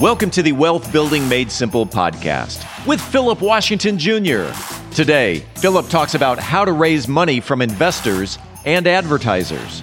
Welcome to the Wealth Building Made Simple podcast with Philip Washington Jr. Today, Philip talks about how to raise money from investors and advertisers.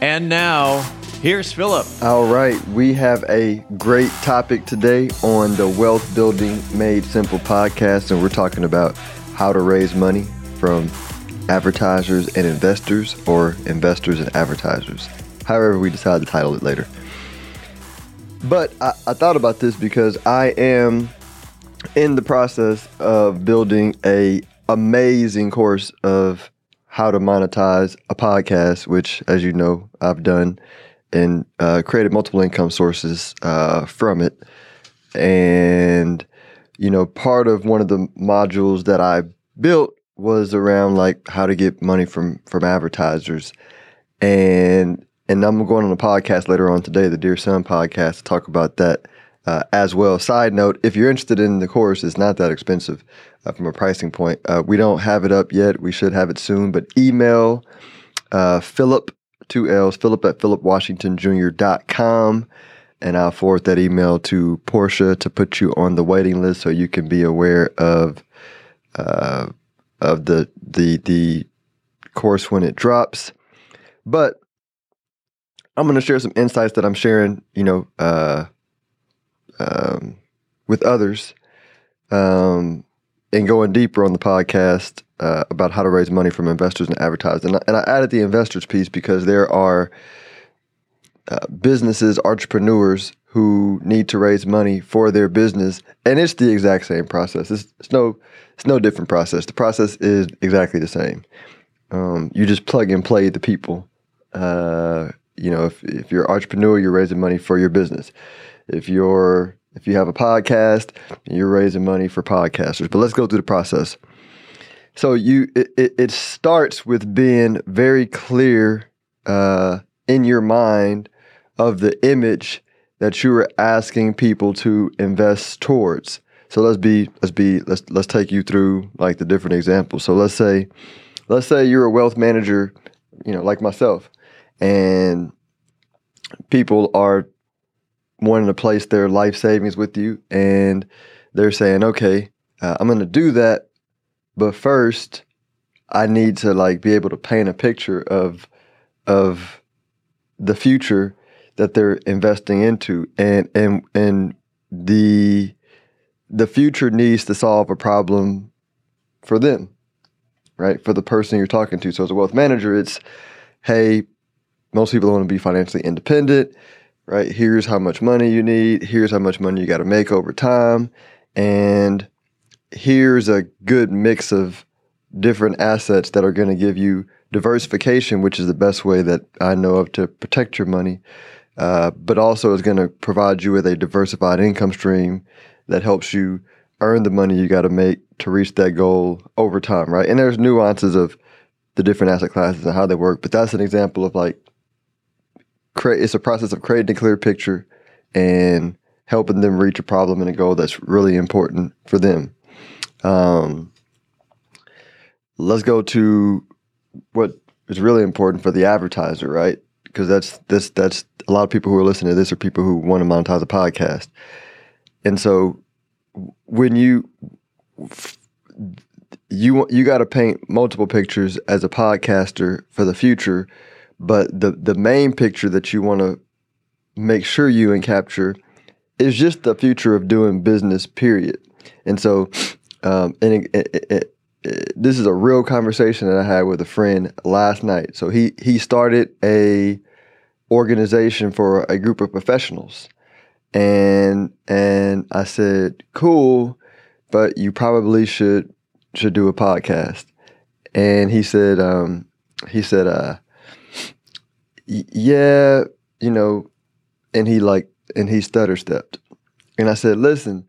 And now, here's Philip. All right, we have a great topic today on the Wealth Building Made Simple podcast, and we're talking about how to raise money from advertisers and investors, or investors and advertisers. However, we decide to title it later. But I, I thought about this because I am in the process of building a amazing course of how to monetize a podcast, which, as you know, I've done and uh, created multiple income sources uh, from it. And, you know, part of one of the modules that I built was around like how to get money from from advertisers. And and I'm going on a podcast later on today, the Dear Son podcast, to talk about that uh, as well. Side note: If you're interested in the course, it's not that expensive uh, from a pricing point. Uh, we don't have it up yet. We should have it soon. But email uh, Philip two L's Philip at philipwashingtonjr.com, and I'll forward that email to Portia to put you on the waiting list so you can be aware of uh, of the the the course when it drops. But I'm going to share some insights that I'm sharing, you know, uh, um, with others, um, and going deeper on the podcast uh, about how to raise money from investors and advertisers. And I, and I added the investors piece because there are uh, businesses, entrepreneurs who need to raise money for their business, and it's the exact same process. It's, it's no, it's no different process. The process is exactly the same. Um, you just plug and play the people. Uh, you know, if if you're an entrepreneur, you're raising money for your business. If you're if you have a podcast, you're raising money for podcasters. But let's go through the process. So you it, it starts with being very clear uh, in your mind of the image that you are asking people to invest towards. So let's be let's be let's let's take you through like the different examples. So let's say let's say you're a wealth manager, you know, like myself, and people are wanting to place their life savings with you, and they're saying, okay, uh, I'm going to do that, but first, I need to like be able to paint a picture of of the future that they're investing into. And and and the the future needs to solve a problem for them right? For the person you're talking to. So as a wealth manager it's hey most people want to be financially independent right? Here's how much money you need. Here's how much money you got to make over time. And here's a good mix of different assets that are going to give you diversification, which is the best way that I know of to protect your money, uh, but also is going to provide you with a diversified income stream that helps you earn the money you got to make to reach that goal over time, right? And there's nuances of the different asset classes and how they work, but that's an example of like, create. It's a process of creating a clear picture and helping them reach a problem and a goal that's really important for them. Um, let's go to what is really important for the advertiser, right? Because that's this that's a lot of people who are listening to this are people who want to monetize a podcast, and so when you you you got to paint multiple pictures as a podcaster for the future, but the the main picture that you want to make sure you capture is just the future of doing business. Period. And so um, and it, it, it, this is a real conversation that I had with a friend last night. So he he started a organization for a group of professionals, and and I said, "Cool, but you probably should should do a podcast." And he said, um, he said, uh, "Yeah, you know," and he like and he stutter stepped, and I said, "Listen."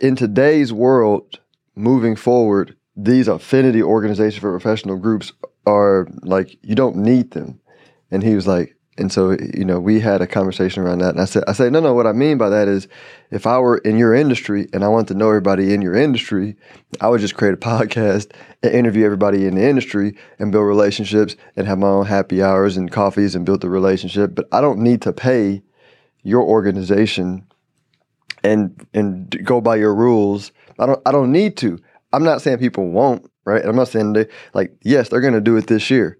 in today's world, moving forward, these affinity organizations for professional groups are like you don't need them. And he was like, and so you know we had a conversation around that, and I said, I said, no, no. What I mean by that is, if I were in your industry and I want to know everybody in your industry, I would just create a podcast and interview everybody in the industry and build relationships and have my own happy hours and coffees and build the relationship. But I don't need to pay your organization and and go by your rules. I don't I don't need to. I'm not saying people won't, right? I'm not saying they like yes, they're going to do it this year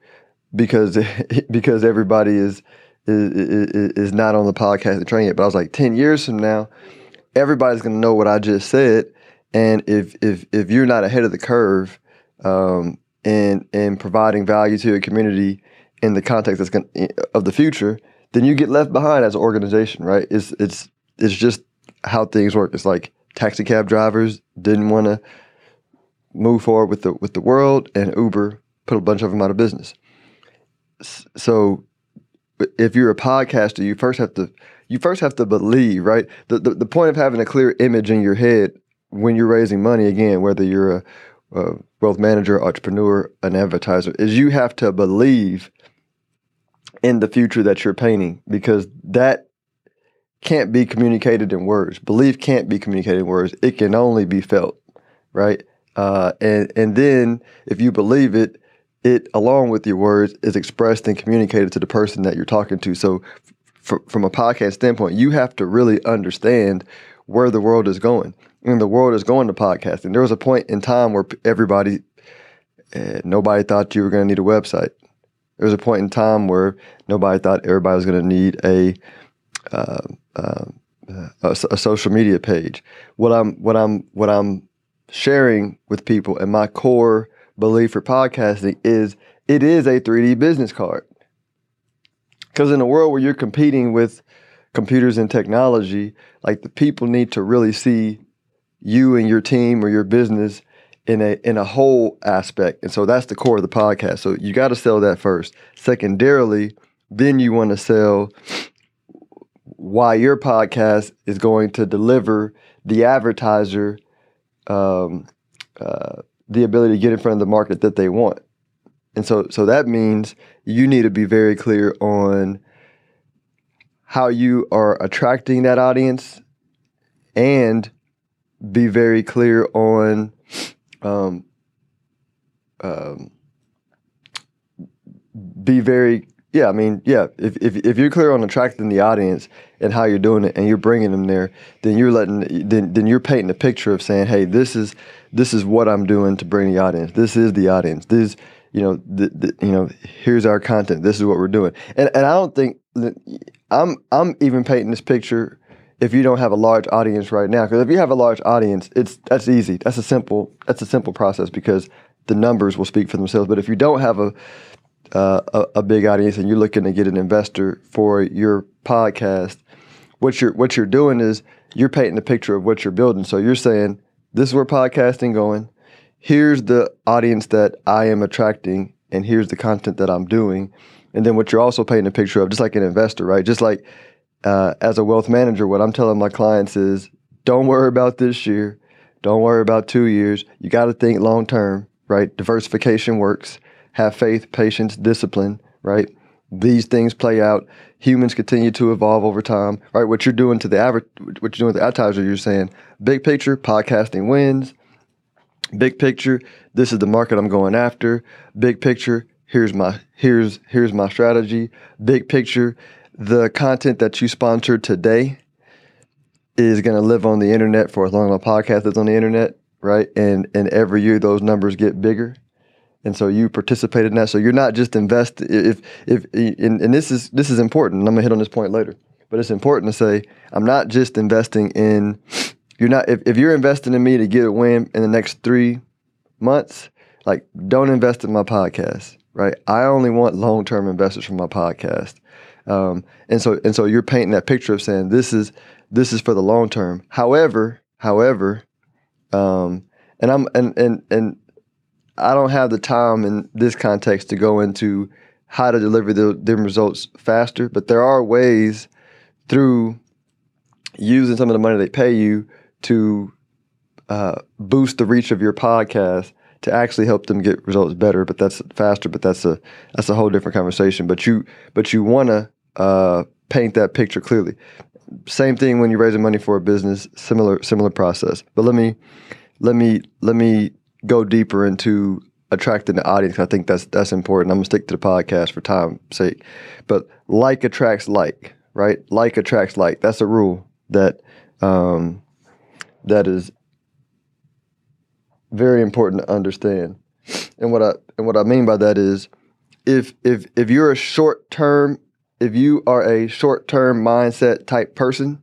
because because everybody is is is not on the podcast and training it. But I was like, ten years from now, everybody's going to know what I just said, and if if if you're not ahead of the curve, um, in in providing value to your community in the context that's going of the future, then you get left behind as an organization, right? It's it's it's just how things work. It's like taxi cab drivers didn't want to move forward with the with the world, and Uber put a bunch of them out of business. So, if you're a podcaster, you first have to you first have to believe, right? The, the the point of having a clear image in your head when you're raising money, again, whether you're a, a wealth manager, entrepreneur, an advertiser, is you have to believe in the future that you're painting because that can't be communicated in words. Belief can't be communicated in words. It can only be felt, right? Uh, and and then if you believe it, it along with your words is expressed and communicated to the person that you're talking to. So, f- from a podcast standpoint, you have to really understand where the world is going, and the world is going to podcasting. There was a point in time where everybody, uh, nobody thought you were going to need a website. There was a point in time where nobody thought everybody was going to need a uh, uh, a, a, social media page. What I'm what I'm what I'm sharing with people and my core belief for podcasting is it is a 3D business card. Because in a world where you're competing with computers and technology, like the people need to really see you and your team or your business in a in a whole aspect. And so that's the core of the podcast. So you got to sell that first. Secondarily, then you want to sell why your podcast is going to deliver the advertiser um, uh, the ability to get in front of the market that they want. And so, so that means you need to be very clear on how you are attracting that audience and be very clear on um, um, be very yeah, I mean, yeah. If, if if you're clear on attracting the audience and how you're doing it, and you're bringing them there, then you're letting then then you're painting a picture of saying, hey, this is this is what I'm doing to bring the audience. This is the audience. This you know the, the, you know here's our content. This is what we're doing. And and I don't think that I'm I'm even painting this picture if you don't have a large audience right now. Because if you have a large audience, it's that's easy. That's a simple that's a simple process because the numbers will speak for themselves. But if you don't have a uh, a, a, big audience and you're looking to get an investor for your podcast, what you're what you're doing is you're painting a picture of what you're building. So you're saying this is where podcasting going. Here's the audience that I am attracting, and here's the content that I'm doing. And then what you're also painting a picture of, just like an investor, right? Just like uh, as a wealth manager, what I'm telling my clients is, don't worry about this year. Don't worry about two years. You got to think long term, right? Diversification works have faith, patience, discipline, right? These things play out. Humans continue to evolve over time, right? What you're doing to the average, what you're doing with the advertiser, you're saying, big picture, podcasting wins. Big picture, this is the market I'm going after. Big picture, here's my here's here's my strategy. Big picture, the content that you sponsored today is going to live on the internet for as long as my podcast is on the internet, right? And and every year those numbers get bigger and so you participated in that. So you're not just invest if if and, and this is this is important. I'm gonna hit on this point later, but it's important to say I'm not just investing in. You're not if, if you're investing in me to get a win in the next three months, like don't invest in my podcast, right? I only want long term investors from my podcast, um, and so and so you're painting that picture of saying this is this is for the long term. However, however, um, and I'm and and and I don't have the time in this context to go into how to deliver the, them results faster, but there are ways through using some of the money they pay you to uh, boost the reach of your podcast to actually help them get results better. But that's faster. But that's a that's a whole different conversation. But you but you want to uh, paint that picture clearly. Same thing when you're raising money for a business. Similar similar process. But let me let me let me go deeper into attracting the audience. I think that's that's important. I'm gonna stick to the podcast for time's sake. But like attracts like, right? Like attracts like. That's a rule that um, that is very important to understand. And what I and what I mean by that is if if if you're a short term if you are a short term mindset type person,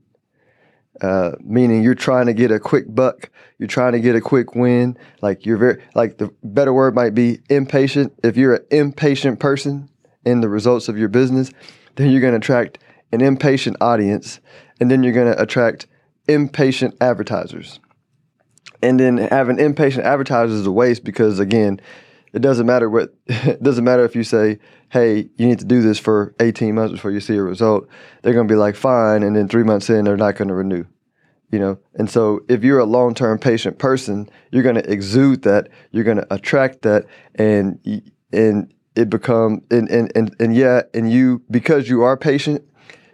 uh, meaning you're trying to get a quick buck, you're trying to get a quick win, like you're very like the better word might be impatient. If you're an impatient person in the results of your business, then you're going to attract an impatient audience, and then you're going to attract impatient advertisers. And then having impatient advertisers is a waste because again, it doesn't matter what it doesn't matter if you say, "Hey, you need to do this for 18 months before you see a result." They're going to be like, "Fine," and then 3 months in they're not going to renew. You know, and so if you're a long-term patient person, you're going to exude that, you're going to attract that, and and it become and, and and and yeah, and you because you are patient,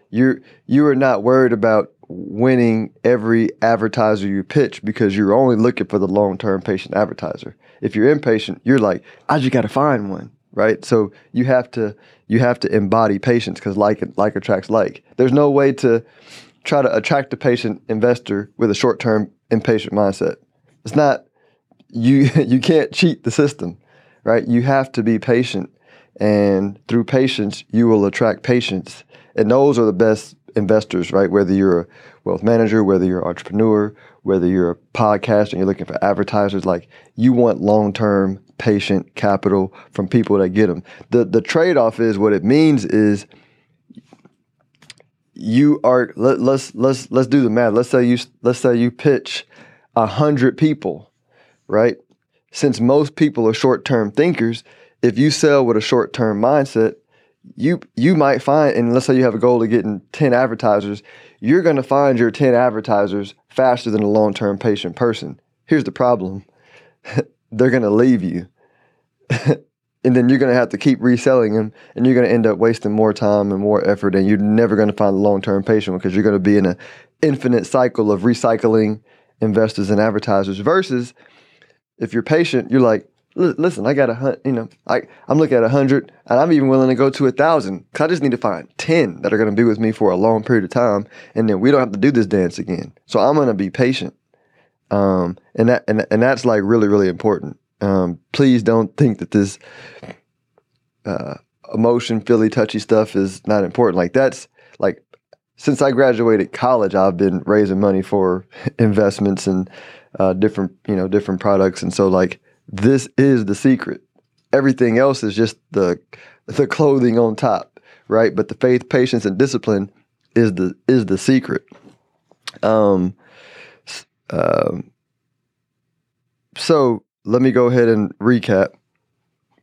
you're you are not worried about winning every advertiser you pitch because you're only looking for the long-term patient advertiser. If you're impatient, you're like, I just got to find one, right? So you have to you have to embody patience because like like attracts like. There's no way to try to attract a patient investor with a short-term impatient mindset. It's not you you can't cheat the system, right? You have to be patient and through patience you will attract patience. And those are the best investors, right? Whether you're a wealth manager, whether you're an entrepreneur, whether you're a podcaster and you're looking for advertisers, like you want long term patient capital from people that get them. The the trade off is what it means is you are let, let's let's let's do the math. Let's say you let's say you pitch a hundred people, right? Since most people are short term thinkers, if you sell with a short term mindset, you you might find, and let's say you have a goal of getting 10 advertisers, you're going to find your 10 advertisers faster than a long term patient person. Here's the problem they're going to leave you. and then you're going to have to keep reselling them, and you're going to end up wasting more time and more effort, and you're never going to find a long term patient because you're going to be in an infinite cycle of recycling investors and advertisers. Versus if you're patient, you're like, listen, I got a hundred, you know, I, I'm looking at a hundred and I'm even willing to go to a thousand because I just need to find 10 that are going to be with me for a long period of time. And then we don't have to do this dance again. So I'm going to be patient. Um, and that, and, and that's like really, really important. Um, please don't think that this, uh, emotion, Philly touchy stuff is not important. Like that's like, since I graduated college, I've been raising money for investments and, uh, different, you know, different products. And so like, this is the secret. Everything else is just the the clothing on top, right? But the faith, patience, and discipline is the is the secret. Um, um, so let me go ahead and recap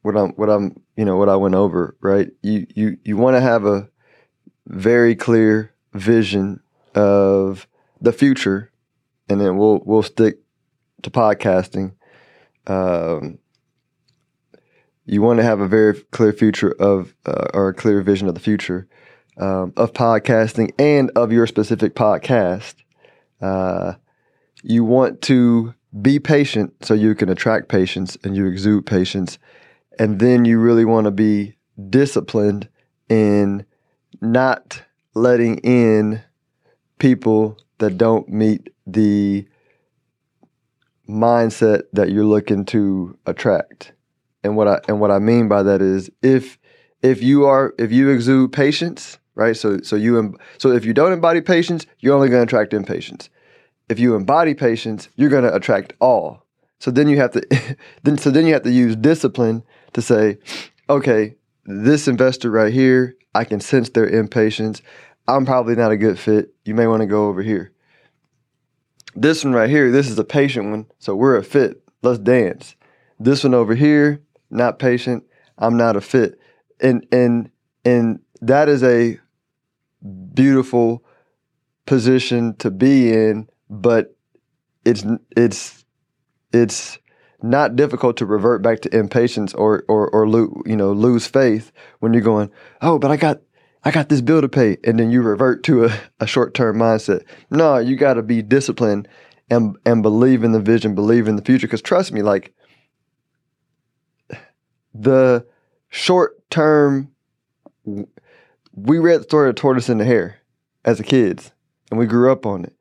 what I'm what I'm you know what I went over. Right, you you you want to have a very clear vision of the future, and then we'll we'll stick to podcasting um, you want to have a very clear future of uh, or a clear vision of the future um, of podcasting and of your specific podcast. Uh, you want to be patient so you can attract patience and you exude patience, and then you really want to be disciplined in not letting in people that don't meet the mindset that you're looking to attract. And what I and what I mean by that is if if you are if you exude patience, right? So so you so if you don't embody patience, you're only going to attract impatience. If you embody patience, you're going to attract all. So then you have to then so then you have to use discipline to say, okay, this investor right here, I can sense their impatience. I'm probably not a good fit. You may want to go over here. This one right here, this is a patient one, so we're a fit. Let's dance. This one over here, not patient. I'm not a fit. And and and that is a beautiful position to be in, but it's it's it's not difficult to revert back to impatience or or or lo- you know lose faith when you're going, oh, but I got I got this bill to pay, and then you revert to a, a short term mindset. No, you got to be disciplined and and believe in the vision, believe in the future. Because trust me, like the short term, we read the story of tortoise and the hare as a kids, and we grew up on it.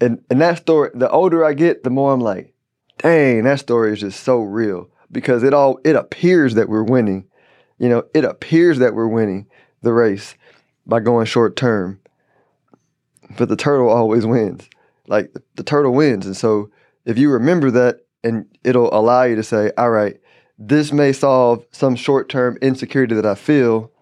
And and that story, the older I get, the more I'm like, dang, that story is just so real because it all it appears that we're winning. You know, it appears that we're winning the race by going short term. But the turtle always wins. Like the turtle wins. And so if you remember that and it'll allow you to say, all right, this may solve some short term insecurity that I feel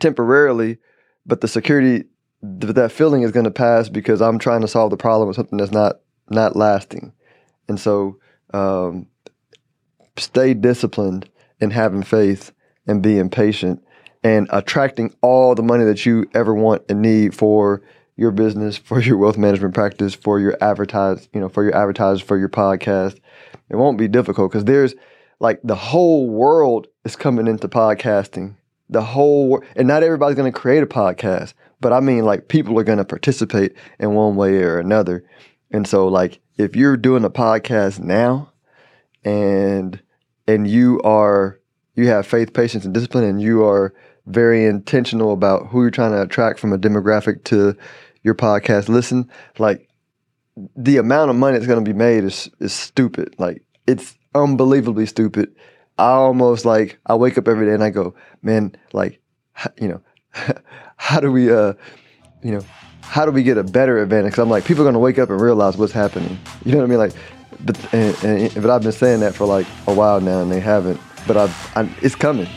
temporarily, but the security that feeling is going to pass because I'm trying to solve the problem with something that's not not lasting. And so um, stay disciplined in having faith and being patient and attracting all the money that you ever want and need for your business, for your wealth management practice, for your advertise, you know, for your advertisers, for your podcast. It won't be difficult because there's like the whole world is coming into podcasting. The whole and not everybody's going to create a podcast, but I mean like people are going to participate in one way or another. And so like if you're doing a podcast now and and you are you have faith, patience and discipline and you are very intentional about who you're trying to attract from a demographic to your podcast listen, like the amount of money that's going to be made is is stupid. Like it's unbelievably stupid. I almost like I wake up every day and I go, man, like you know, how do we uh, you know, how do we get a better advantage? Because I'm like, people are going to wake up and realize what's happening. You know what I mean? Like, but and, and, but I've been saying that for like a while now, and they haven't. But I've, I, it's coming.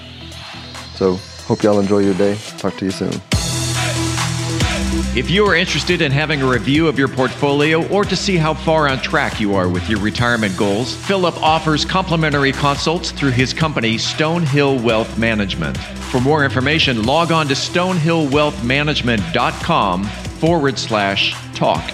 So Hope y'all enjoy your day. Talk to you soon. If you are interested in having a review of your portfolio or to see how far on track you are with your retirement goals, Philip offers complimentary consults through his company, Stonehill Wealth Management. For more information, log on to stonehillwealthmanagement.com forward slash talk.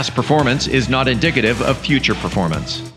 Past performance is not indicative of future performance.